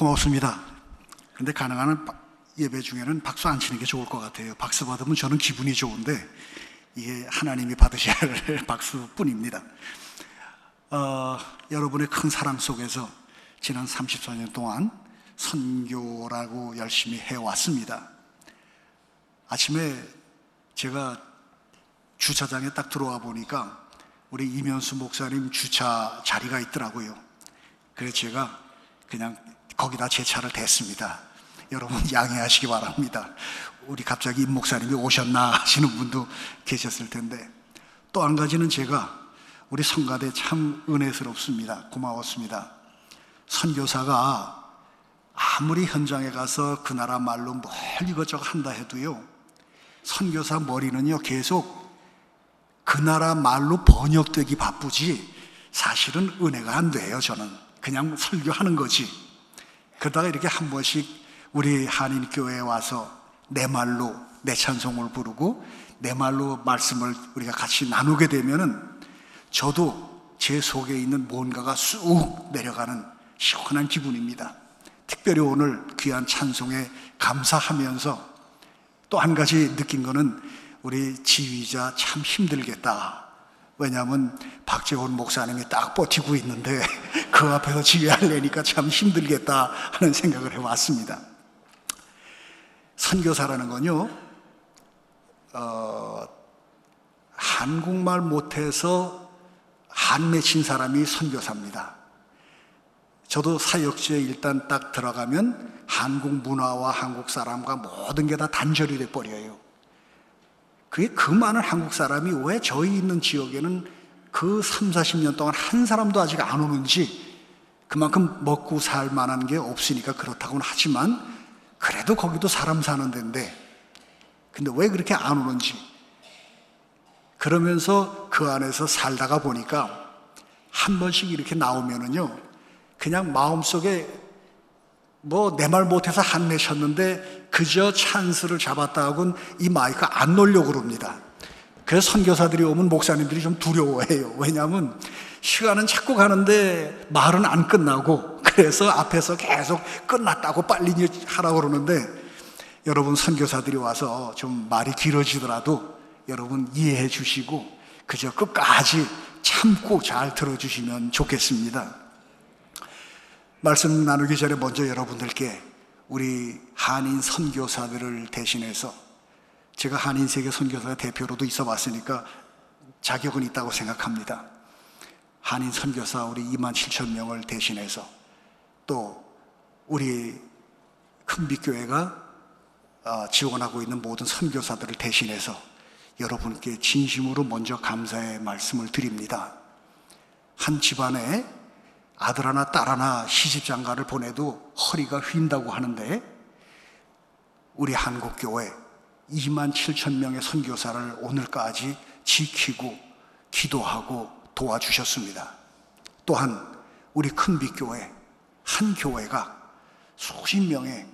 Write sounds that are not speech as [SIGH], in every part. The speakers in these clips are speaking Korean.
고맙습니다. 근데 가능한 바- 예배 중에는 박수 안 치는 게 좋을 것 같아요. 박수 받으면 저는 기분이 좋은데 이게 하나님이 받으셔야 할 [LAUGHS] 박수뿐입니다. 어, 여러분의 큰 사랑 속에서 지난 34년 동안 선교라고 열심히 해왔습니다. 아침에 제가 주차장에 딱 들어와 보니까 우리 이면수 목사님 주차 자리가 있더라고요. 그래서 제가 그냥 거기다 제 차를 댔습니다. 여러분 양해하시기 바랍니다. 우리 갑자기 임 목사님이 오셨나 하시는 분도 계셨을 텐데 또 한 가지는 제가 우리 성가대 참 은혜스럽습니다. 고마웠습니다. 선교사가 아무리 현장에 가서 그 나라 말로 뭘 이것저것 한다 해도요. 선교사 머리는요 계속 그 나라 말로 번역되기 바쁘지 사실은 은혜가 안 돼요 저는 그냥 설교하는 거지 그러다가 이렇게 한 번씩 우리 한인 교회에 와서 내 말로 내 찬송을 부르고 내 말로 말씀을 우리가 같이 나누게 되면은 저도 제 속에 있는 뭔가가 쑥 내려가는 시원한 기분입니다 특별히 오늘 귀한 찬송에 감사하면서 또 한 가지 느낀 거는 우리 지휘자 참 힘들겠다. 왜냐하면 박재원 목사님이 딱 버티고 있는데 [LAUGHS] 그 앞에서 지휘하려니까 참 힘들겠다 하는 생각을 해왔습니다. 선교사라는 건요, 어, 한국말 못해서 한 맺힌 사람이 선교사입니다. 저도 사역지에 일단 딱 들어가면 한국 문화와 한국 사람과 모든 게 다 단절이 돼 버려요. 그게 그 많은 한국 사람이 왜 저희 있는 지역에는 그 3, 40년 동안 한 사람도 아직 안 오는지 그만큼 먹고 살 만한 게 없으니까 그렇다고는 하지만 그래도 거기도 사람 사는 데인데 근데 왜 그렇게 안 오는지 그러면서 그 안에서 살다가 보니까 한 번씩 이렇게 나오면은요 그냥 마음속에 뭐 내 말 못해서 한 내셨는데 그저 찬스를 잡았다고는 이 마이크 안 놀려고 그럽니다. 그래서 선교사들이 오면 목사님들이 좀 두려워해요. 왜냐하면 시간은 자꾸 가는데 말은 안 끝나고 그래서 앞에서 계속 끝났다고 빨리 하라고 그러는데 여러분 선교사들이 와서 좀 말이 길어지더라도 여러분 이해해 주시고 그저 끝까지 참고 잘 들어주시면 좋겠습니다. 말씀 나누기 전에 먼저 여러분들께 우리 한인 선교사들을 대신해서 제가 한인 세계 선교사 대표로도 있어 봤으니까 자격은 있다고 생각합니다. 한인 선교사 우리 2만 7천 명을 대신해서 또 우리 큰빛교회가 어, 지원하고 있는 모든 선교사들을 대신해서 여러분께 진심으로 먼저 감사의 말씀을 드립니다. 한 집안에 아들 하나 딸 하나 시집 장가를 보내도 허리가 휜다고 하는데 우리 한국 교회 2만 7천 명의 선교사를 오늘까지 지키고 기도하고 도와주셨습니다. 또한 우리 큰빛 교회 한 교회가 수십 명의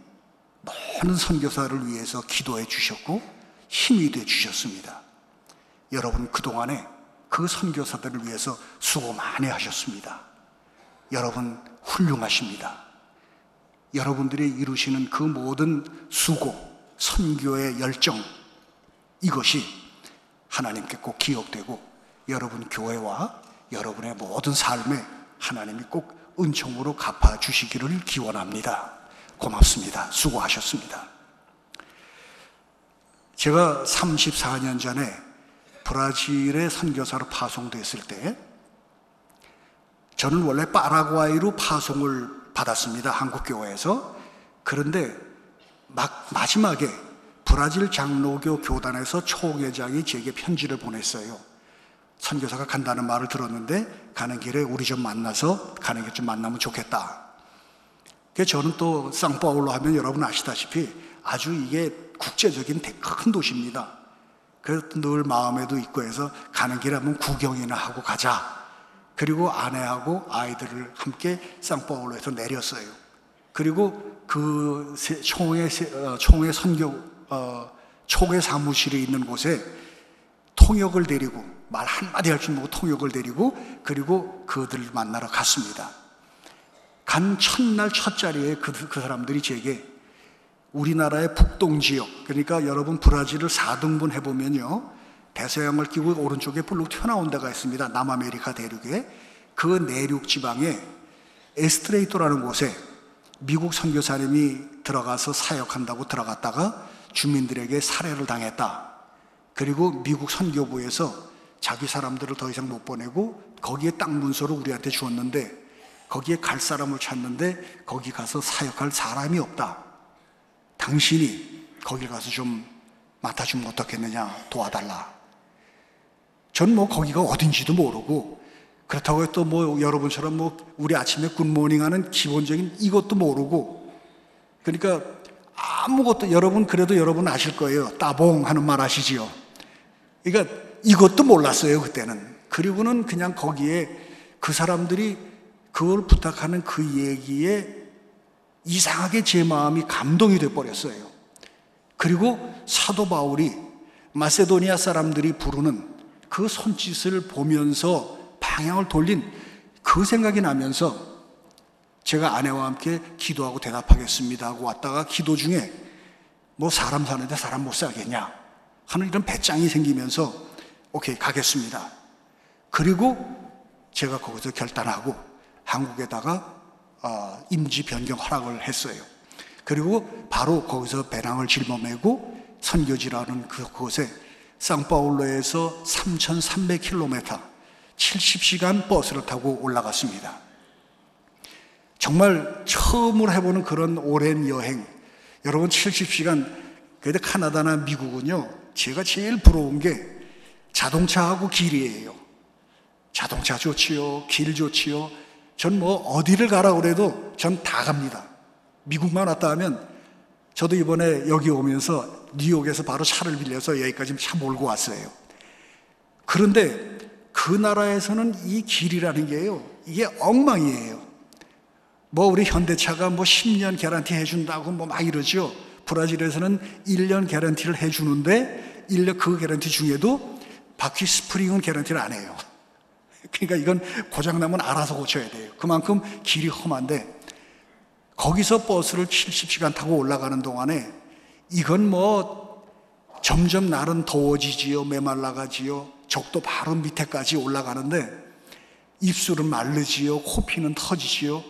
많은 선교사를 위해서 기도해 주셨고 힘이 돼 주셨습니다. 여러분 그동안에 그 선교사들을 위해서 수고 많이 하셨습니다. 여러분 훌륭하십니다. 여러분들이 이루시는 그 모든 수고, 선교의 열정, 이것이 하나님께 꼭 기억되고 여러분 교회와 여러분의 모든 삶에 하나님이 꼭 은총으로 갚아주시기를 기원합니다. 고맙습니다. 수고하셨습니다. 제가 34년 전에 브라질의 선교사로 파송됐을 때 저는 원래 파라과이로 파송을 받았습니다. 한국교회에서. 그런데 막 마지막에 브라질 장로교 교단에서 총회장이 제게 편지를 보냈어요. 선교사가 간다는 말을 들었는데 가는 길에 우리 좀 만나서 가는 길 좀 만나면 좋겠다. 저는 또 상파울로 하면 여러분 아시다시피 아주 이게 국제적인 큰 도시입니다. 그래서 늘 마음에도 있고 해서 가는 길에 한번 구경이나 하고 가자. 그리고 아내하고 아이들을 함께 상파울로에서 내렸어요. 그리고 그 총회 총회 선교 어, 총회 사무실에 있는 곳에 통역을 데리고 말 한마디 할 줄 모르고 통역을 데리고 그리고 그들을 만나러 갔습니다. 간 첫날 첫 자리에 그, 그 사람들이 제게 우리나라의 북동 지역, 그러니까 여러분 브라질을 4등분 해보면요. 대서양을 끼고 오른쪽에 불룩 튀어나온 데가 있습니다. 남아메리카 대륙에. 그 내륙 지방에 에스트레이토라는 곳에 미국 선교사님이 들어가서 사역한다고 들어갔다가 주민들에게 살해를 당했다. 그리고 미국 선교부에서 자기 사람들을 더 이상 못 보내고 거기에 땅 문서를 우리한테 주었는데 거기에 갈 사람을 찾는데 거기 가서 사역할 사람이 없다. 당신이 거기 가서 좀 맡아주면 어떻겠느냐 도와달라. 전 뭐 거기가 어딘지도 모르고 그렇다고 또 뭐 여러분처럼 뭐 우리 아침에 굿모닝 하는 기본적인 이것도 모르고 그러니까 아무것도 여러분 그래도 여러분 아실 거예요. 따봉 하는 말 아시지요? 그러니까 이것도 몰랐어요 그때는. 그리고는 그냥 거기에 그 사람들이 그걸 부탁하는 그 얘기에 이상하게 제 마음이 감동이 돼 버렸어요. 그리고 사도 바울이 마세도니아 사람들이 부르는 그 손짓을 보면서 방향을 돌린 그 생각이 나면서 제가 아내와 함께 기도하고 대답하겠습니다 하고 왔다가 기도 중에 뭐 사람 사는데 사람 못 살겠냐 하는 이런 배짱이 생기면서 오케이 가겠습니다. 그리고 제가 거기서 결단하고 한국에다가 어, 임지 변경 허락을 했어요. 그리고 바로 거기서 배낭을 짊어매고 선교지라는 그곳에 상파울로에서 3,300km 70시간 버스를 타고 올라갔습니다. 정말 처음으로 해보는 그런 오랜 여행. 여러분 70시간, 그래도 카나다나 미국은요, 제가 제일 부러운 게 자동차하고 길이에요. 자동차 좋지요, 길 좋지요. 전 뭐 어디를 가라 그래도 전 다 갑니다. 미국만 왔다 하면 저도 이번에 여기 오면서 뉴욕에서 바로 차를 빌려서 여기까지 차 몰고 왔어요. 그런데 그 나라에서는 이 길이라는 게요, 이게 엉망이에요. 뭐 우리 현대차가 뭐 10년 개런티 해준다고 뭐 막 이러죠. 브라질에서는 1년 개런티를 해주는데 1년 그 개런티 중에도 바퀴 스프링은 개런티를 안 해요. 그러니까 이건 고장나면 알아서 고쳐야 돼요. 그만큼 길이 험한데 거기서 버스를 70시간 타고 올라가는 동안에 이건 뭐 점점 날은 더워지지요. 메말라가지요. 적도 바로 밑에까지 올라가는데 입술은 마르지요. 코피는 터지지요.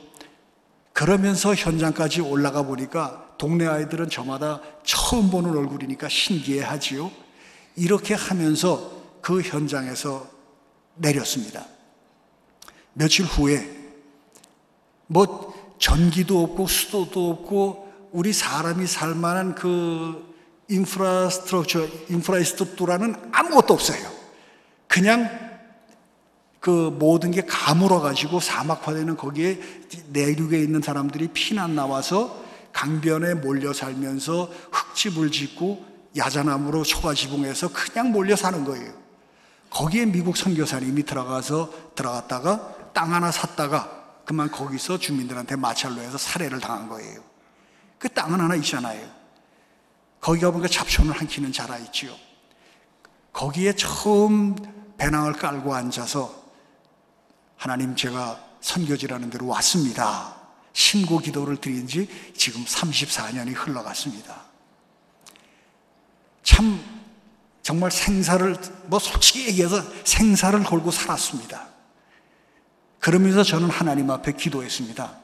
그러면서 현장까지 올라가 보니까 동네 아이들은 저마다 처음 보는 얼굴이니까 신기해 하지요. 이렇게 하면서 그 현장에서 내렸습니다. 며칠 후에 뭐 전기도 없고 수도도 없고 우리 사람이 살 만한 그 인프라스트럭처, 인프라스트럭처라는 아무것도 없어요. 그냥 그 모든 게 가물어 가지고 사막화되는 거기에 내륙에 있는 사람들이 피난 나와서 강변에 몰려 살면서 흙집을 짓고 야자나무로 초가 지붕해서 그냥 몰려 사는 거예요. 거기에 미국 선교사님이 들어가서 들어갔다가 땅 하나 샀다가 그만 거기서 주민들한테 마찰로 해서 살해를 당한 거예요. 그 땅은 하나 있잖아요. 거기 가보니까 잡초는 한 키는 자라 있지요. 거기에 처음 배낭을 깔고 앉아서 하나님 제가 선교지라는 데로 왔습니다. 신고 기도를 드린 지 지금 34년이 흘러갔습니다. 참 정말 생사를 뭐 솔직히 얘기해서 생사를 걸고 살았습니다. 그러면서 저는 하나님 앞에 기도했습니다.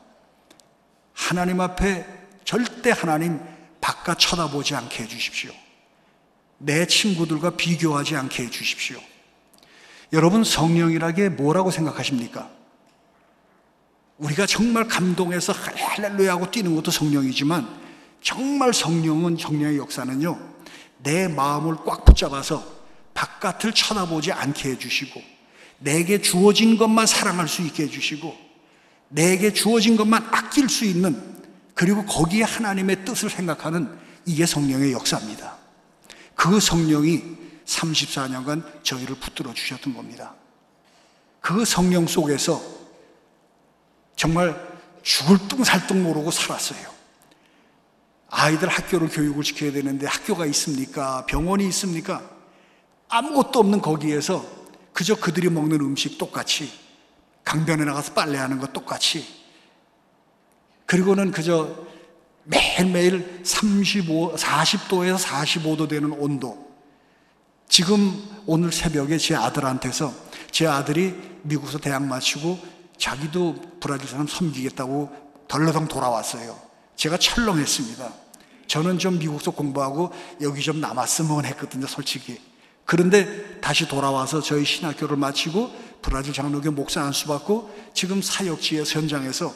하나님 앞에 절대 하나님 바깥 쳐다보지 않게 해주십시오. 내 친구들과 비교하지 않게 해주십시오. 여러분 성령이라게 뭐라고 생각하십니까? 우리가 정말 감동해서 할렐루야 하고 뛰는 것도 성령이지만 정말 성령은 성령의 역사는요 내 마음을 꽉 붙잡아서 바깥을 쳐다보지 않게 해주시고 내게 주어진 것만 사랑할 수 있게 해주시고 내게 주어진 것만 아낄 수 있는 그리고 거기에 하나님의 뜻을 생각하는 이게 성령의 역사입니다. 그 성령이 34년간 저희를 붙들어 주셨던 겁니다. 그 성령 속에서 정말 죽을 뚱살뚱 모르고 살았어요. 아이들 학교를 교육을 시켜야 되는데 학교가 있습니까? 병원이 있습니까? 아무것도 없는 거기에서 그저 그들이 먹는 음식 똑같이 강변에 나가서 빨래하는 것 똑같이 그리고는 그저 매일매일 35, 40도에서 45도 되는 온도. 지금 오늘 새벽에 제 아들한테서 제 아들이 미국에서 대학 마치고 자기도 브라질 사람 섬기겠다고 덜러덩 돌아왔어요. 제가 철렁했습니다. 저는 좀 미국에서 공부하고 여기 좀 남았으면 했거든요, 솔직히. 그런데 다시 돌아와서 저희 신학교를 마치고 브라질 장로교 목사 안수 받고 지금 사역지의 현장에서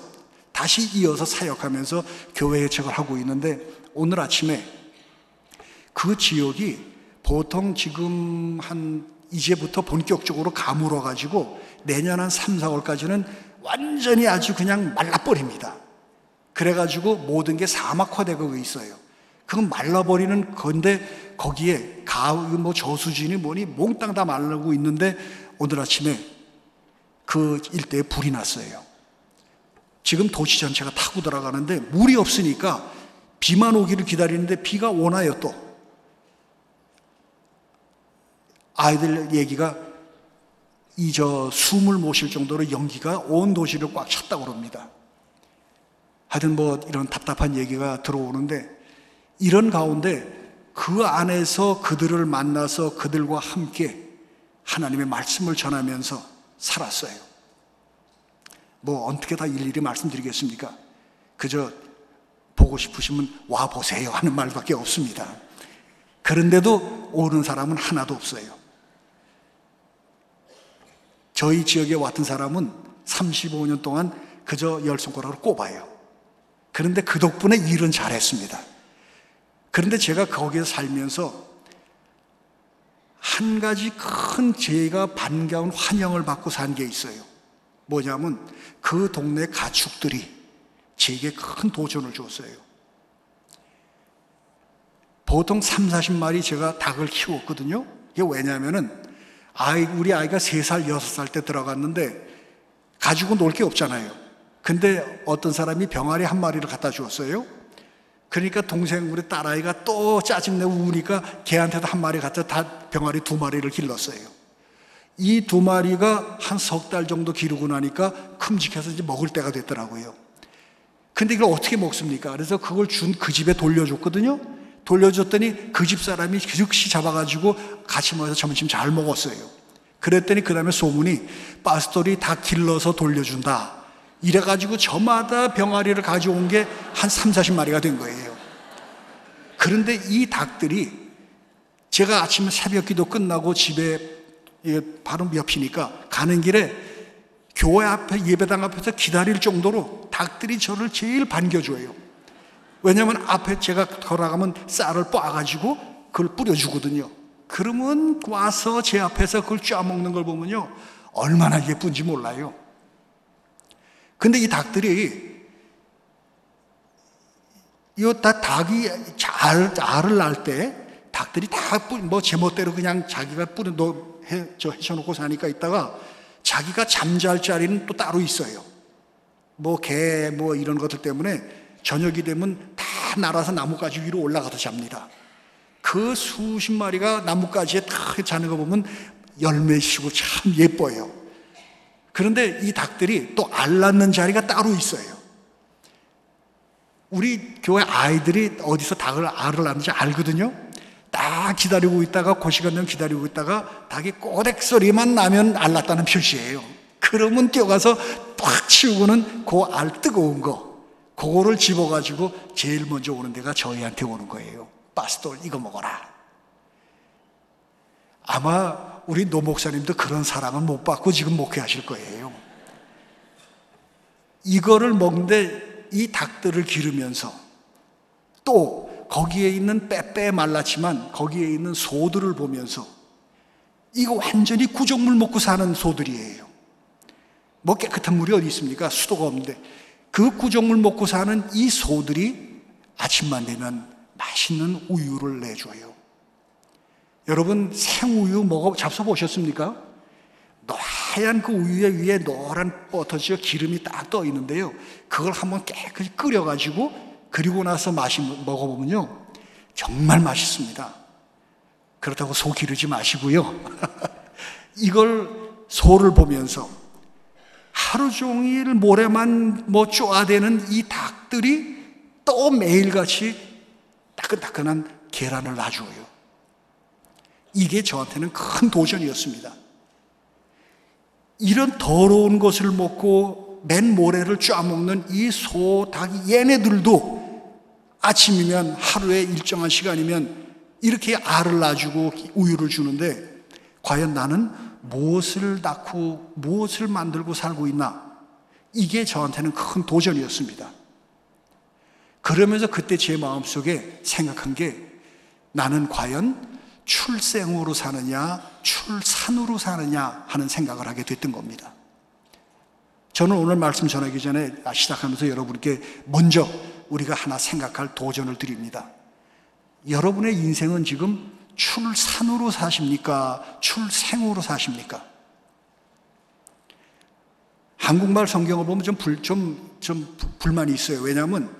다시 이어서 사역하면서 교회 개척을 하고 있는데 오늘 아침에 그 지역이 보통 지금 한 이제부터 본격적으로 가물어 가지고 내년 한 3, 4월까지는 완전히 아주 그냥 말라버립니다. 그래가지고 모든 게 사막화되고 있어요. 그건 말라버리는 건데 거기에 가을 뭐 저수진이 뭐니 몽땅 다 말라고 있는데 오늘 아침에 그 일대에 불이 났어요. 지금 도시 전체가 타고 들어가는데 물이 없으니까 비만 오기를 기다리는데 비가 오나요 또. 아이들 얘기가 이 저 숨을 못 쉴 정도로 연기가 온 도시를 꽉 찼다고 그럽니다. 하여튼 뭐 이런 답답한 얘기가 들어오는데 이런 가운데 그 안에서 그들을 만나서 그들과 함께 하나님의 말씀을 전하면서 살았어요. 뭐 어떻게 다 일일이 말씀드리겠습니까? 그저 보고 싶으시면 와 보세요 하는 말밖에 없습니다. 그런데도 오는 사람은 하나도 없어요. 저희 지역에 왔던 사람은 35년 동안 그저 열 손가락으로 꼽아요. 그런데 그 덕분에 일은 잘했습니다. 그런데 제가 거기에 살면서 한 가지 큰 제가 반가운 환영을 받고 산 게 있어요. 뭐냐면 그 동네 가축들이 제게 큰 도전을 줬어요. 보통 3, 40마리 제가 닭을 키웠거든요. 이게 왜냐면은 아이, 우리 아이가 3살, 6살 때 들어갔는데 가지고 놀 게 없잖아요. 근데 어떤 사람이 병아리 한 마리를 갖다 주었어요. 그러니까 동생 우리 딸아이가 또 짜증내고 우니까 걔한테도 한 마리 갖다 다 병아리 두 마리를 길렀어요. 이 두 마리가 한 석 달 정도 기르고 나니까 큼직해서 이제 먹을 때가 됐더라고요. 근데 이걸 어떻게 먹습니까? 그래서 그걸 준 그 집에 돌려줬거든요. 돌려줬더니 그 집 사람이 즉시 잡아가지고 같이 모여서 점심 잘 먹었어요. 그랬더니 그 다음에 소문이 파스토리 다 길러서 돌려준다. 이래가지고 저마다 병아리를 가져온 게 한 3, 40마리가 된 거예요. 그런데 이 닭들이 제가 아침 새벽 기도 끝나고 집에 바로 옆이니까 가는 길에 교회 앞에 예배당 앞에서 기다릴 정도로 닭들이 저를 제일 반겨줘요. 왜냐하면 앞에 제가 걸어가면 쌀을 빻아가지고 그걸 뿌려주거든요. 그러면 와서 제 앞에서 그걸 쪄먹는 걸 보면요. 얼마나 예쁜지 몰라요. 근데 이 닭들이 이다 닭이 잘 알을 낳을 때 닭들이 다뭐 제멋대로 그냥 자기가 뿌려 놓 해, 저 해쳐놓고 사니까 있다가 자기가 잠잘 자리는 또 따로 있어요. 뭐 개 뭐 이런 것들 때문에 저녁이 되면 다 날아서 나뭇가지 위로 올라가서 잡니다. 그 수십 마리가 나뭇가지에 탁 자는 거 보면 열매 시고 참 예뻐요. 그런데 이 닭들이 또 알 낳는 자리가 따로 있어요. 우리 교회 아이들이 어디서 닭을 알을 낳는지 알거든요. 딱 기다리고 있다가 그 시간 되면 기다리고 있다가 닭이 꼬댁 소리만 나면 알 낳았다는 표시예요. 그러면 뛰어가서 팍 치우고는 그 알 뜨거운 거 그거를 집어가지고 제일 먼저 오는 데가 저희한테 오는 거예요. 빠스돌 이거 먹어라. 아마 우리 노 목사님도 그런 사랑을 못 받고 지금 목회하실 거예요. 이거를 먹는데 이 닭들을 기르면서 또 거기에 있는 빼빼 말랐지만 거기에 있는 소들을 보면서 이거 완전히 구정물 먹고 사는 소들이에요. 뭐 깨끗한 물이 어디 있습니까? 수도가 없는데 그 구정물 먹고 사는 이 소들이 아침만 되면 맛있는 우유를 내줘요. 여러분 생우유 먹어 잡숴 보셨습니까? 하얀 그 우유에 위에 노란 버터지어 기름이 딱 떠 있는데요. 그걸 한번 깨끗이 끓여가지고 그리고 나서 마시 먹어보면요 정말 맛있습니다. 그렇다고 소 기르지 마시고요. [LAUGHS] 이걸 소를 보면서 하루 종일 모래만 뭐 쪼아대는 이 닭들이 또 매일같이 따끈따끈한 계란을 놔줘요. 이게 저한테는 큰 도전이었습니다. 이런 더러운 것을 먹고 맨 모래를 쪼아먹는 이 소, 닭, 얘네들도 아침이면 하루에 일정한 시간이면 이렇게 알을 놔주고 우유를 주는데 과연 나는 무엇을 낳고 무엇을 만들고 살고 있나? 이게 저한테는 큰 도전이었습니다. 그러면서 그때 제 마음속에 생각한 게 나는 과연 출생으로 사느냐, 출산으로 사느냐 하는 생각을 하게 됐던 겁니다. 저는 오늘 말씀 전하기 전에 시작하면서 여러분께 먼저 우리가 하나 생각할 도전을 드립니다. 여러분의 인생은 지금 출산으로 사십니까? 출생으로 사십니까? 한국말 성경을 보면 좀, 불, 좀, 좀 불만이 있어요. 왜냐하면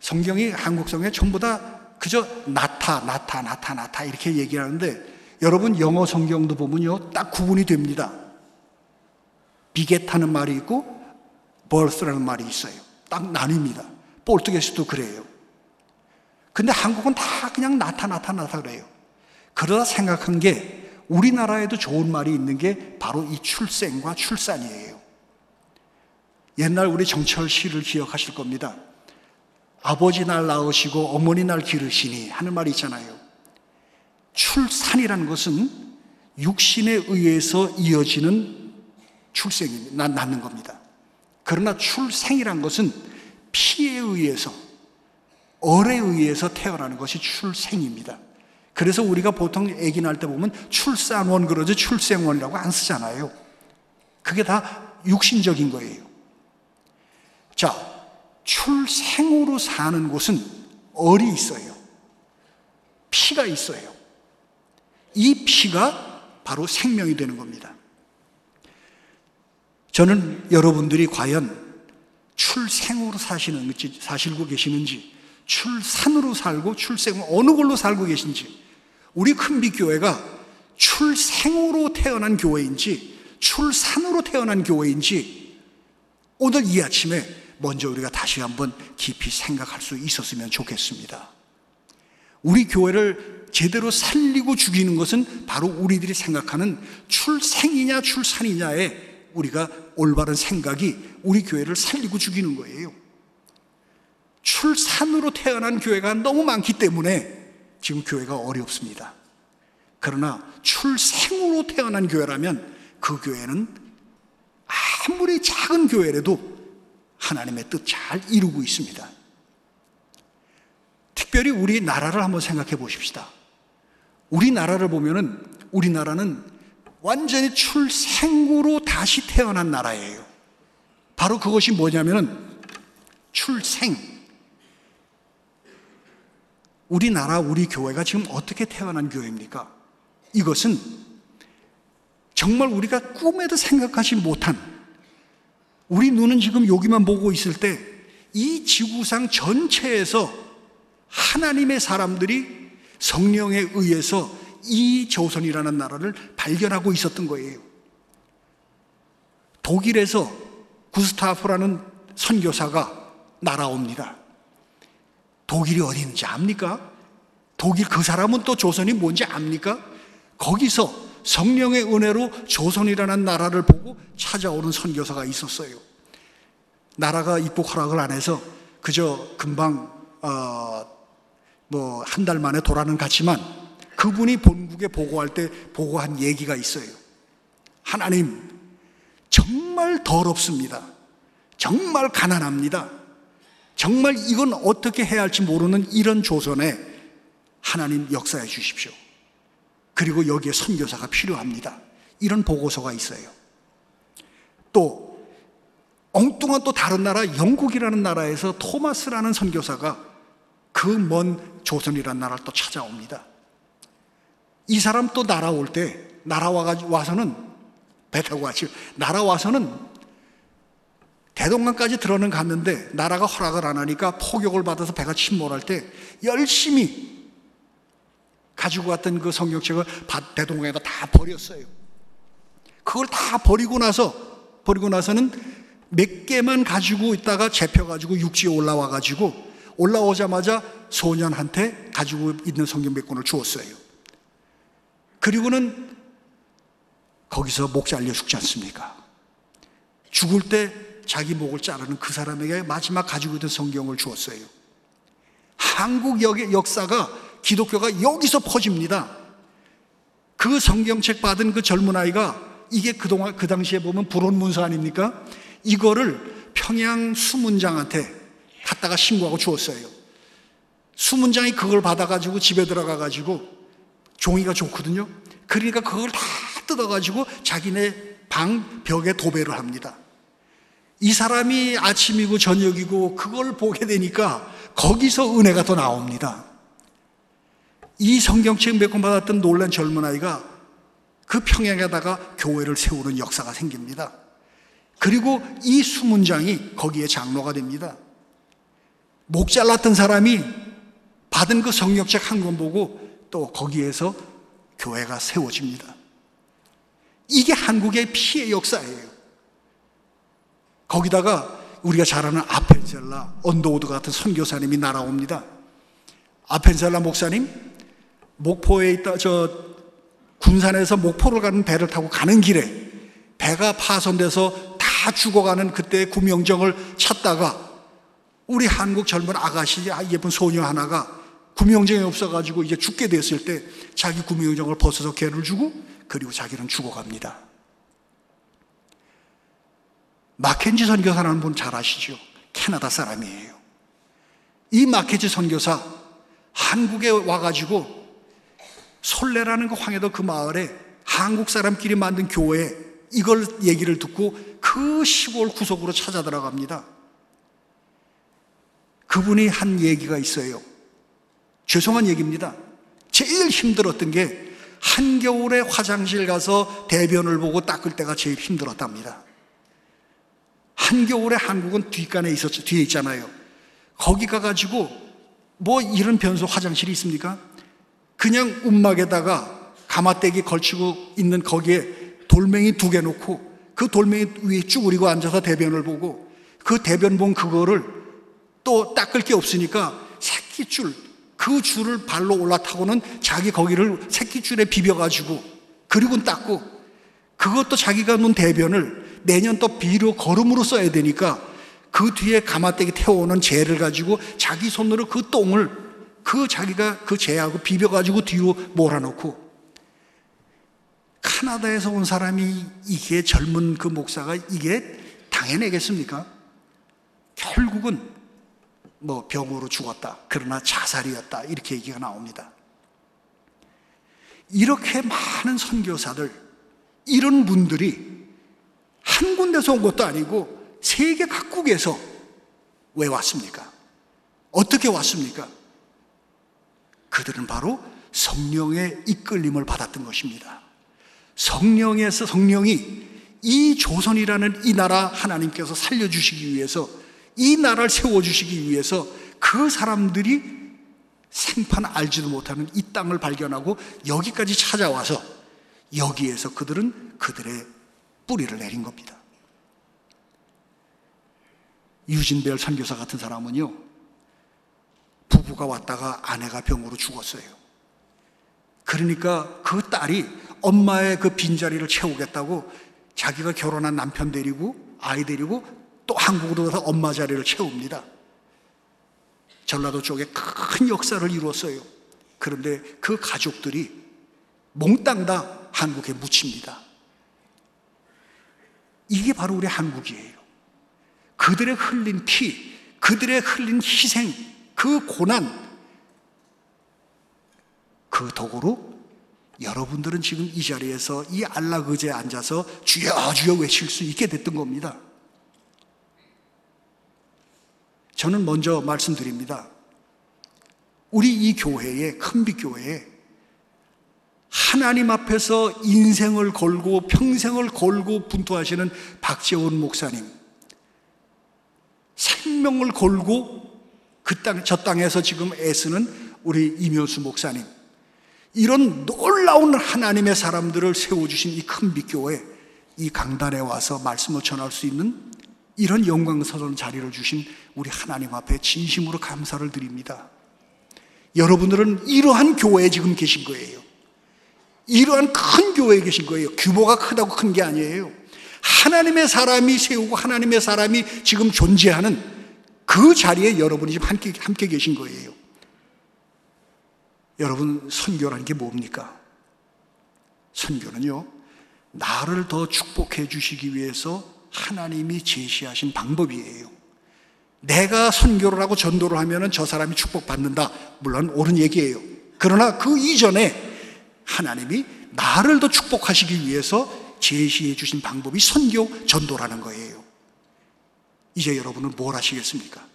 성경이 한국 성경에 전부 다 그저 나타, 나타, 나타, 나타 이렇게 얘기하는데 여러분 영어 성경도 보면요. 딱 구분이 됩니다. 비겟하는 말이 있고 birth라는 말이 있어요. 딱 나뉩니다. 포르투게스도 그래요. 근데 한국은 다 그냥 나타, 나타, 나타 그래요. 그러다 생각한 게 우리나라에도 좋은 말이 있는 게 바로 이 출생과 출산이에요. 옛날 우리 정철 씨를 기억하실 겁니다. 아버지 날 낳으시고 어머니 날 기르시니 하는 말이 있잖아요. 출산이라는 것은 육신에 의해서 이어지는 출생이 낳는 겁니다. 그러나 출생이란 것은 피에 의해서 얼에 의해서 태어나는 것이 출생입니다. 그래서 우리가 보통 아기 낳을 때 보면 출산원 그러죠. 출생원이라고 안 쓰잖아요. 그게 다 육신적인 거예요. 자, 출생으로 사는 곳은 얼이 있어요. 피가 있어요. 이 피가 바로 생명이 되는 겁니다. 저는 여러분들이 과연 출생으로 사시는지, 사시고 계시는지, 출산으로 살고 출생 어느 걸로 살고 계신지, 우리 큰빛교회가 출생으로 태어난 교회인지, 출산으로 태어난 교회인지, 오늘 이 아침에 먼저 우리가 다시 한번 깊이 생각할 수 있었으면 좋겠습니다. 우리 교회를 제대로 살리고 죽이는 것은 바로 우리들이 생각하는 출생이냐 출산이냐에 우리가 올바른 생각이 우리 교회를 살리고 죽이는 거예요. 출산으로 태어난 교회가 너무 많기 때문에 지금 교회가 어렵습니다. 그러나 출생으로 태어난 교회라면 그 교회는 아무리 작은 교회라도 하나님의 뜻 잘 이루고 있습니다. 특별히 우리 나라를 한번 생각해 보십시다. 우리나라를 보면은 우리나라는 완전히 출생으로 다시 태어난 나라예요. 바로 그것이 뭐냐면은 출생. 우리나라, 우리 교회가 지금 어떻게 태어난 교회입니까? 이것은 정말 우리가 꿈에도 생각하지 못한 우리 눈은 지금 여기만 보고 있을 때 이 지구상 전체에서 하나님의 사람들이 성령에 의해서 이 조선이라는 나라를 발견하고 있었던 거예요. 독일에서 구스타프라는 선교사가 날아옵니다. 독일이 어디 있는지 압니까? 독일 그 사람은 또 조선이 뭔지 압니까? 거기서 성령의 은혜로 조선이라는 나라를 보고 찾아오는 선교사가 있었어요. 나라가 입국 허락을 안 해서 그저 금방 어, 뭐한 달 만에 돌아는 갔지만 그분이 본국에 보고할 때 보고한 얘기가 있어요. 하나님, 정말 더럽습니다. 정말 가난합니다. 정말 이건 어떻게 해야 할지 모르는 이런 조선에 하나님 역사해 주십시오. 그리고 여기에 선교사가 필요합니다. 이런 보고서가 있어요. 또 엉뚱한 또 다른 나라 영국이라는 나라에서 토마스라는 선교사가 그 먼 조선이라는 나라를 또 찾아옵니다. 이 사람 또 날아올 때 날아와 와서는 배 타고 같이 날아와서는 대동강까지 들어는 갔는데 나라가 허락을 안 하니까 포격을 받아서 배가 침몰할 때 열심히 가지고 갔던 그 성경책을 대동강에다 다 버렸어요. 그걸 다 버리고 나서 버리고 나서는 몇 개만 가지고 있다가 잡혀가지고 육지에 올라와가지고 올라오자마자 소년한테 가지고 있는 성경 몇 권을 주었어요. 그리고는 거기서 목 잘려 죽지 않습니까? 죽을 때 자기 목을 자르는 그 사람에게 마지막 가지고 있던 성경을 주었어요. 한국 역- 역사가 기독교가 여기서 퍼집니다. 그 성경책 받은 그 젊은 아이가 이게 그동안 그 당시에 보면 불온 문서 아닙니까? 이거를 평양 수문장한테 갖다가 신고하고 주었어요. 수문장이 그걸 받아가지고 집에 들어가가지고 종이가 좋거든요. 그러니까 그걸 다 뜯어가지고 자기네 방 벽에 도배를 합니다. 이 사람이 아침이고 저녁이고 그걸 보게 되니까 거기서 은혜가 더 나옵니다. 이 성경책 몇 권 받았던 놀란 젊은 아이가 그 평양에다가 교회를 세우는 역사가 생깁니다. 그리고 이 수문장이 거기에 장로가 됩니다. 목 잘랐던 사람이 받은 그 성경책 한 권 보고 또 거기에서 교회가 세워집니다. 이게 한국의 피해 역사예요. 거기다가 우리가 잘 아는 아펜젤러, 언더우드 같은 선교사님이 날아옵니다. 아펜젤러 목사님, 목포에 있다, 저, 군산에서 목포를 가는 배를 타고 가는 길에 배가 파손돼서 다 죽어가는 그때 구명정을 찾다가 우리 한국 젊은 아가씨, 아, 예쁜 소녀 하나가 구명정이 없어가지고 이제 죽게 됐을 때 자기 구명정을 벗어서 개를 주고 그리고 자기는 죽어갑니다. 마켄지 선교사라는 분 잘 아시죠? 캐나다 사람이에요. 이 마켄지 선교사 한국에 와가지고 솔레라는 그 황해도 그 마을에 한국 사람끼리 만든 교회 이걸 얘기를 듣고 그 시골 구석으로 찾아 들어갑니다. 그분이 한 얘기가 있어요. 죄송한 얘기입니다. 제일 힘들었던 게 한겨울에 화장실 가서 대변을 보고 닦을 때가 제일 힘들었답니다. 한겨울에 한국은 뒷간에 있었죠. 뒤에 있잖아요. 거기 가가지고 뭐 이런 변소 화장실이 있습니까? 그냥 움막에다가 가마떼기 걸치고 있는 거기에 돌멩이 두 개 놓고 그 돌멩이 위에 쭈그리고 앉아서 대변을 보고 그 대변 본 그거를 또 닦을 게 없으니까 새끼줄 그 줄을 발로 올라타고는 자기 거기를 새끼줄에 비벼가지고 그리고 닦고 그것도 자기가 놓은 대변을 내년 또 비료 거름으로 써야 되니까 그 뒤에 가마떼기 태워오는 재를 가지고 자기 손으로 그 똥을 그 자기가 그 재하고 비벼가지고 뒤로 몰아놓고 카나다에서 온 사람이 이게 젊은 그 목사가 이게 당해내겠습니까? 결국은 뭐 병으로 죽었다. 그러나 자살이었다. 이렇게 얘기가 나옵니다. 이렇게 많은 선교사들, 이런 분들이 한 군데서 온 것도 아니고 세계 각국에서 왜 왔습니까? 어떻게 왔습니까? 그들은 바로 성령의 이끌림을 받았던 것입니다. 성령에서 성령이 이 조선이라는 이 나라 하나님께서 살려주시기 위해서 이 나라를 세워주시기 위해서 그 사람들이 생판 알지도 못하는 이 땅을 발견하고 여기까지 찾아와서 여기에서 그들은 그들의 뿌리를 내린 겁니다. 유진벨 선교사 같은 사람은요, 부부가 왔다가 아내가 병으로 죽었어요. 그러니까 그 딸이 엄마의 그 빈자리를 채우겠다고 자기가 결혼한 남편 데리고 아이 데리고 또 한국으로 가서 엄마 자리를 채웁니다. 전라도 쪽에 큰 역사를 이루었어요. 그런데 그 가족들이 몽땅 다 한국에 묻힙니다. 이게 바로 우리 한국이에요. 그들의 흘린 피, 그들의 흘린 희생, 그 고난, 그 덕으로 여러분들은 지금 이 자리에서 이 안락의제에 앉아서 주여 주여 외칠 수 있게 됐던 겁니다. 저는 먼저 말씀드립니다. 우리 이 교회에, 큰빛 교회에 하나님 앞에서 인생을 걸고 평생을 걸고 분투하시는 박재원 목사님, 생명을 걸고 그 땅, 저 땅에서 지금 애쓰는 우리 이묘수 목사님, 이런 놀라운 하나님의 사람들을 세워주신 이 큰빛 교회, 이 강단에 와서 말씀을 전할 수 있는 이런 영광스러운 자리를 주신 우리 하나님 앞에 진심으로 감사를 드립니다. 여러분들은 이러한 교회에 지금 계신 거예요. 이러한 큰 교회에 계신 거예요. 규모가 크다고 큰 게 아니에요. 하나님의 사람이 세우고 하나님의 사람이 지금 존재하는 그 자리에 여러분이 지금 함께, 함께 계신 거예요. 여러분, 선교라는 게 뭡니까? 선교는요, 나를 더 축복해 주시기 위해서 하나님이 제시하신 방법이에요. 내가 선교를 하고 전도를 하면 저 사람이 축복받는다. 물론 옳은 얘기예요. 그러나 그 이전에 하나님이 나를 더 축복하시기 위해서 제시해 주신 방법이 선교, 전도라는 거예요. 이제 여러분은 뭘 하시겠습니까?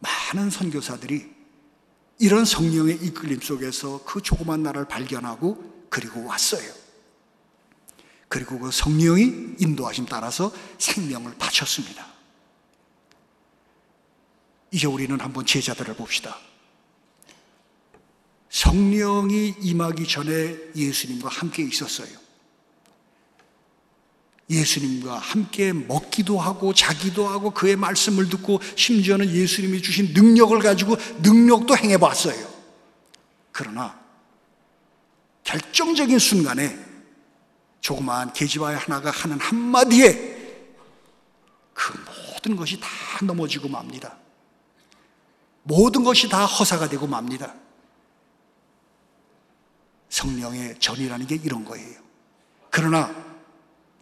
많은 선교사들이 이런 성령의 이끌림 속에서 그 조그만 나라를 발견하고 그리고 왔어요. 그리고 그 성령이 인도하심 따라서 생명을 바쳤습니다. 이제 우리는 한번 제자들을 봅시다. 성령이 임하기 전에 예수님과 함께 있었어요. 예수님과 함께 먹기도 하고 자기도 하고 그의 말씀을 듣고 심지어는 예수님이 주신 능력을 가지고 능력도 행해 봤어요. 그러나 결정적인 순간에 조그마한 계집아이 하나가 하는 한마디에 그 모든 것이 다 넘어지고 맙니다. 모든 것이 다 허사가 되고 맙니다. 성령의 전이라는 게 이런 거예요. 그러나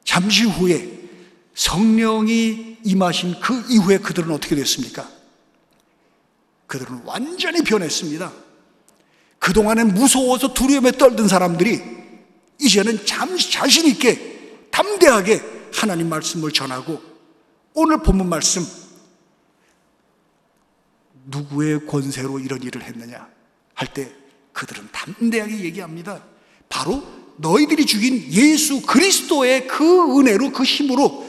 잠시 후에 성령이 임하신 그 이후에 그들은 어떻게 됐습니까? 그들은 완전히 변했습니다. 그동안엔 무서워서 두려움에 떨던 사람들이 이제는 잠시 자신 있게 담대하게 하나님 말씀을 전하고 오늘 본문 말씀 누구의 권세로 이런 일을 했느냐 할 때 그들은 담대하게 얘기합니다. 바로 너희들이 죽인 예수 그리스도의 그 은혜로 그 힘으로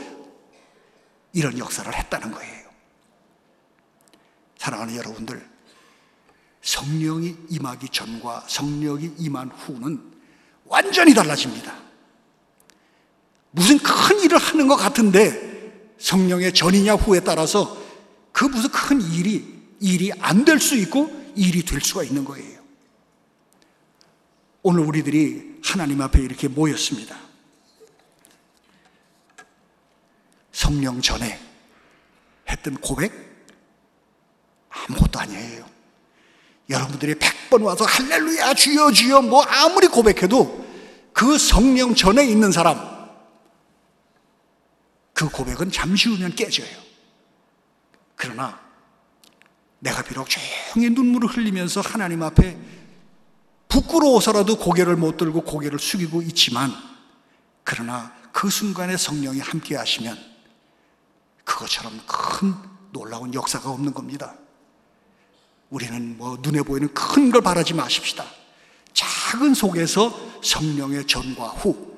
이런 역사를 했다는 거예요. 사랑하는 여러분들, 성령이 임하기 전과 성령이 임한 후는 완전히 달라집니다. 무슨 큰 일을 하는 것 같은데 성령의 전이냐 후에 따라서 그 무슨 큰 일이 일이 안 될 수 있고 일이 될 수가 있는 거예요. 오늘 우리들이 하나님 앞에 이렇게 모였습니다. 성령 전에 했던 고백 아무것도 아니에요. 여러분들이 백번 와서 할렐루야 주여 주여 뭐 아무리 고백해도 그 성령 전에 있는 사람 그 고백은 잠시 후면 깨져요. 그러나 내가 비록 조용히 눈물을 흘리면서 하나님 앞에 부끄러워서라도 고개를 못 들고 고개를 숙이고 있지만 그러나 그 순간에 성령이 함께 하시면 그것처럼 큰 놀라운 역사가 없는 겁니다. 우리는 뭐 눈에 보이는 큰 걸 바라지 마십시다. 작은 속에서 성령의 전과 후,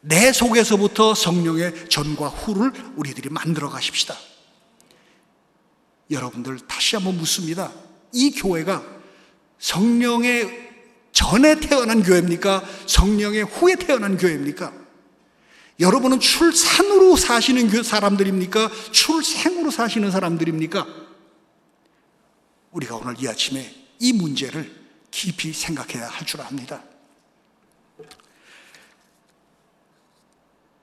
내 속에서부터 성령의 전과 후를 우리들이 만들어 가십시다. 여러분들 다시 한번 묻습니다. 이 교회가 성령의 전에 태어난 교회입니까? 성령의 후에 태어난 교회입니까? 여러분은 출산으로 사시는 사람들입니까? 출생으로 사시는 사람들입니까? 우리가 오늘 이 아침에 이 문제를 깊이 생각해야 할 줄 압니다.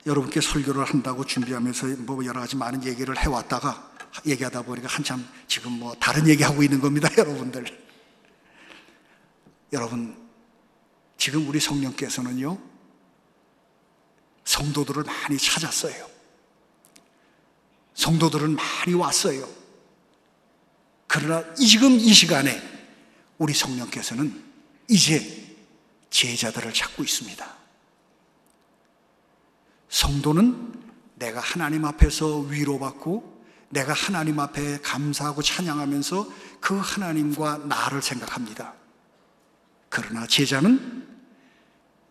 여러분께 설교를 한다고 준비하면서 뭐 여러 가지 많은 얘기를 해왔다가 얘기하다 보니까 한참 지금 뭐 다른 얘기하고 있는 겁니다, [LAUGHS] 여러분들. 여러분, 지금 우리 성령께서는요, 성도들을 많이 찾았어요. 성도들은 많이 왔어요. 그러나 지금 이 시간에 우리 성령께서는 이제 제자들을 찾고 있습니다. 성도는 내가 하나님 앞에서 위로받고 내가 하나님 앞에 감사하고 찬양하면서 그 하나님과 나를 생각합니다. 그러나 제자는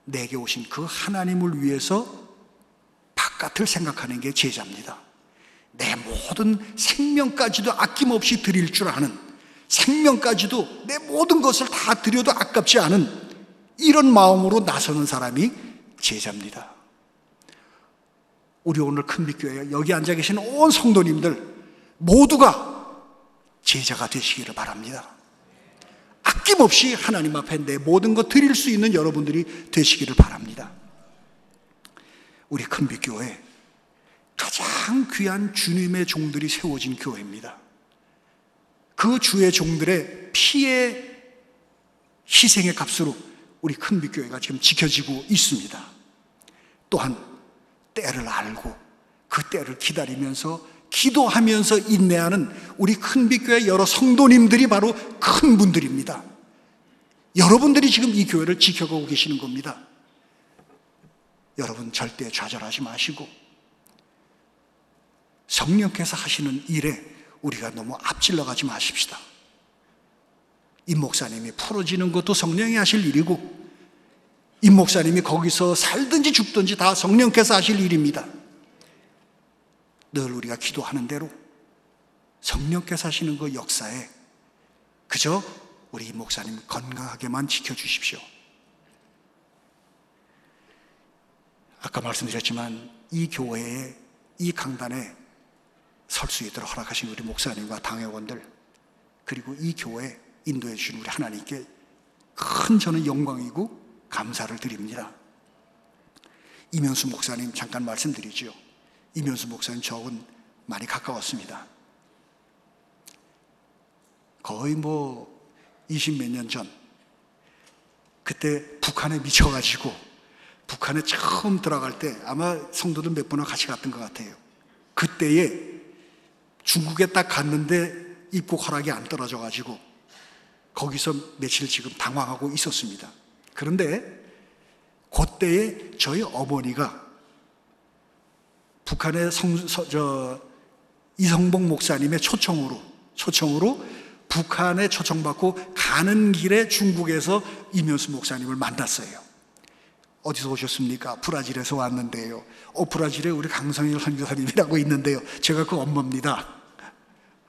내게 오신 그 하나님을 위해서 바깥을 생각하는 게 제자입니다. 내 모든 생명까지도 아낌없이 드릴 줄 아는 생명까지도 내 모든 것을 다 드려도 아깝지 않은 이런 마음으로 나서는 사람이 제자입니다. 우리 오늘 큰빛교회 여기 앉아 계신 온 성도님들 모두가 제자가 되시기를 바랍니다. 아낌없이 하나님 앞에 내 모든 것 드릴 수 있는 여러분들이 되시기를 바랍니다. 우리 큰빛교회 가장 귀한 주님의 종들이 세워진 교회입니다. 그 주의 종들의 피의 희생의 값으로 우리 큰빛교회가 지금 지켜지고 있습니다. 또한 때를 알고 그 때를 기다리면서 기도하면서 인내하는 우리 큰빛교회 여러 성도님들이 바로 큰 분들입니다. 여러분들이 지금 이 교회를 지켜가고 계시는 겁니다. 여러분 절대 좌절하지 마시고 성령께서 하시는 일에 우리가 너무 앞질러 가지 마십시다. 이 목사님이 풀어지는 것도 성령이 하실 일이고 이 목사님이 거기서 살든지 죽든지 다 성령께서 하실 일입니다. 늘 우리가 기도하는 대로 성령께서 하시는 그 역사에 그저 우리 이 목사님 건강하게만 지켜주십시오. 아까 말씀드렸지만 이 교회에 이 강단에 설 수 있도록 허락하신 우리 목사님과 당회원들 그리고 이 교회 인도해 주신 우리 하나님께 큰 저는 영광이고 감사를 드립니다. 이면수 목사님 잠깐 말씀드리죠. 이면수 목사님 저하고는 많이 가까웠습니다. 거의 뭐 20 몇 년 전, 그때 북한에 미쳐가지고 북한에 처음 들어갈 때 아마 성도들 몇 분과 같이 갔던 것 같아요. 그때에 중국에 딱 갔는데 입국 허락이 안 떨어져가지고 거기서 며칠 지금 당황하고 있었습니다. 그런데 그때에 저희 어머니가 북한의 성, 서, 저, 이성봉 목사님의 초청으로, 초청으로 북한에 초청받고 가는 길에 중국에서 이면수 목사님을 만났어요. 어디서 오셨습니까? 브라질에서 왔는데요. 어, 브라질에 우리 강성일 선교사님이라고 있는데요. 제가 그 엄마입니다.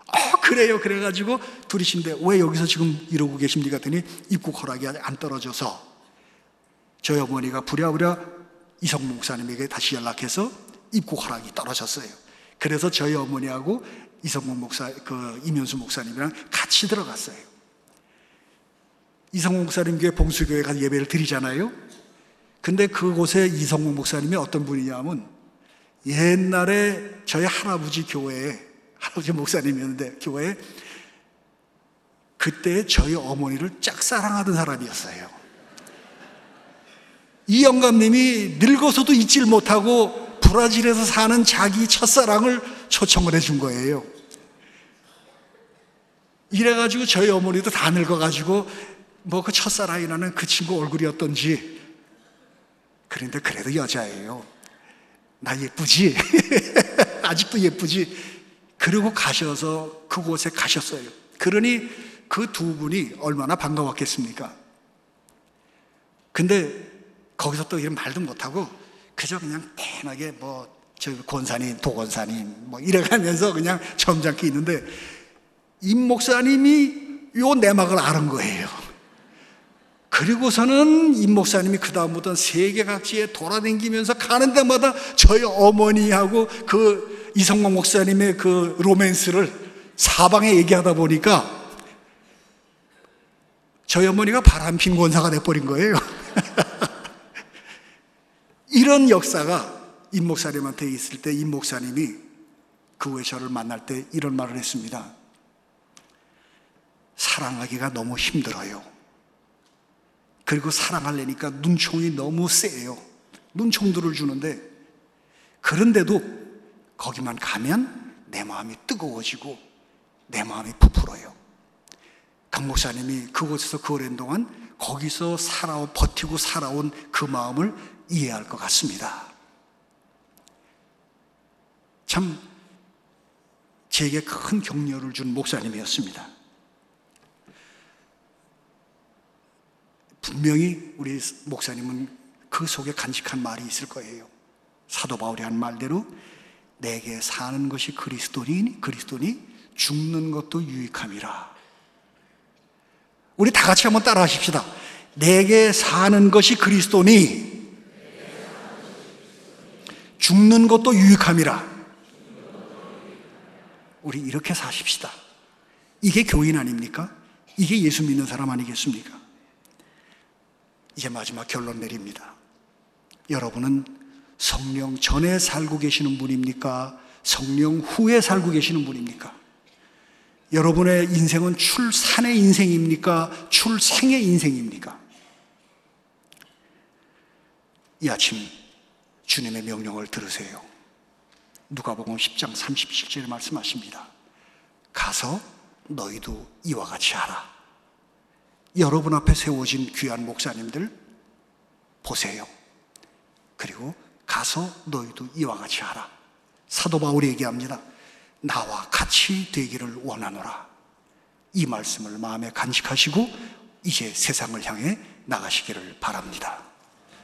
어, 그래요. 그래가지고 둘이신데 왜 여기서 지금 이러고 계십니까? 했더니 입국 허락이 안 떨어져서 저희 어머니가 부랴부랴 이성 목사님에게 다시 연락해서 입국 허락이 떨어졌어요. 그래서 저희 어머니하고 이성문 목사, 그 이면수 목사님이랑 같이 들어갔어요. 이성문 목사님 교회 봉수교회 가서 예배를 드리잖아요. 근데 그곳에 이성문 목사님이 어떤 분이냐면 옛날에 저희 할아버지 교회에 [LAUGHS] 할아버지 목사님이었는데 교회에 그때 저희 어머니를 짝사랑하던 사람이었어요. 이 영감님이 늙어서도 잊질 못하고 브라질에서 사는 자기 첫사랑을 초청을 해 준 거예요. 이래가지고 저희 어머니도 다 늙어가지고 뭐 그 첫사랑이라는 그 친구 얼굴이었던지 그런데 그래도 여자예요. 나 예쁘지? [LAUGHS] 아직도 예쁘지? 그리고 가셔서 그곳에 가셨어요. 그러니 그 두 분이 얼마나 반가웠겠습니까? 근데 거기서 또 이런 말도 못하고 그저 그냥 편하게 뭐, 저 권사님, 도권사님, 뭐 이래가면서 그냥 점잖게 있는데, 임 목사님이 요 내막을 아는 거예요. 그리고서는 임 목사님이 그다음부터 세계 각지에 돌아다니면서 가는 데마다 저희 어머니하고 그 이성광 목사님의 그 로맨스를 사방에 얘기하다 보니까 저희 어머니가 바람핀 권사가 돼버린 거예요. 이런 역사가 임 목사님한테 있을 때 임 목사님이 그 후에 저를 만날 때 이런 말을 했습니다. 사랑하기가 너무 힘들어요. 그리고 사랑하려니까 눈총이 너무 세요. 눈총들을 주는데 그런데도 거기만 가면 내 마음이 뜨거워지고 내 마음이 부풀어요. 강 목사님이 그곳에서 그 오랜 동안 거기서 살아 버티고 살아온 그 마음을 이해할 것 같습니다. 참 제게 큰 격려를 준 목사님이었습니다. 분명히 우리 목사님은 그 속에 간직한 말이 있을 거예요. 사도 바울이 한 말대로 내게 사는 것이 그리스도니 그리스도니 죽는 것도 유익함이라. 우리 다 같이 한번 따라 하십시다. 내게 사는 것이 그리스도니 죽는 것도 유익함이라. 우리 이렇게 사십시다. 이게 교인 아닙니까? 이게 예수 믿는 사람 아니겠습니까? 이제 마지막 결론 내립니다. 여러분은 성령 전에 살고 계시는 분입니까? 성령 후에 살고 계시는 분입니까? 여러분의 인생은 출산의 인생입니까? 출생의 인생입니까? 이 아침 주님의 명령을 들으세요. 누가복음 10장 37절에 말씀하십니다. 가서 너희도 이와 같이 하라. 여러분 앞에 세워진 귀한 목사님들 보세요. 그리고 가서 너희도 이와 같이 하라. 사도 바울이 얘기합니다. 나와 같이 되기를 원하노라. 이 말씀을 마음에 간직하시고 이제 세상을 향해 나가시기를 바랍니다.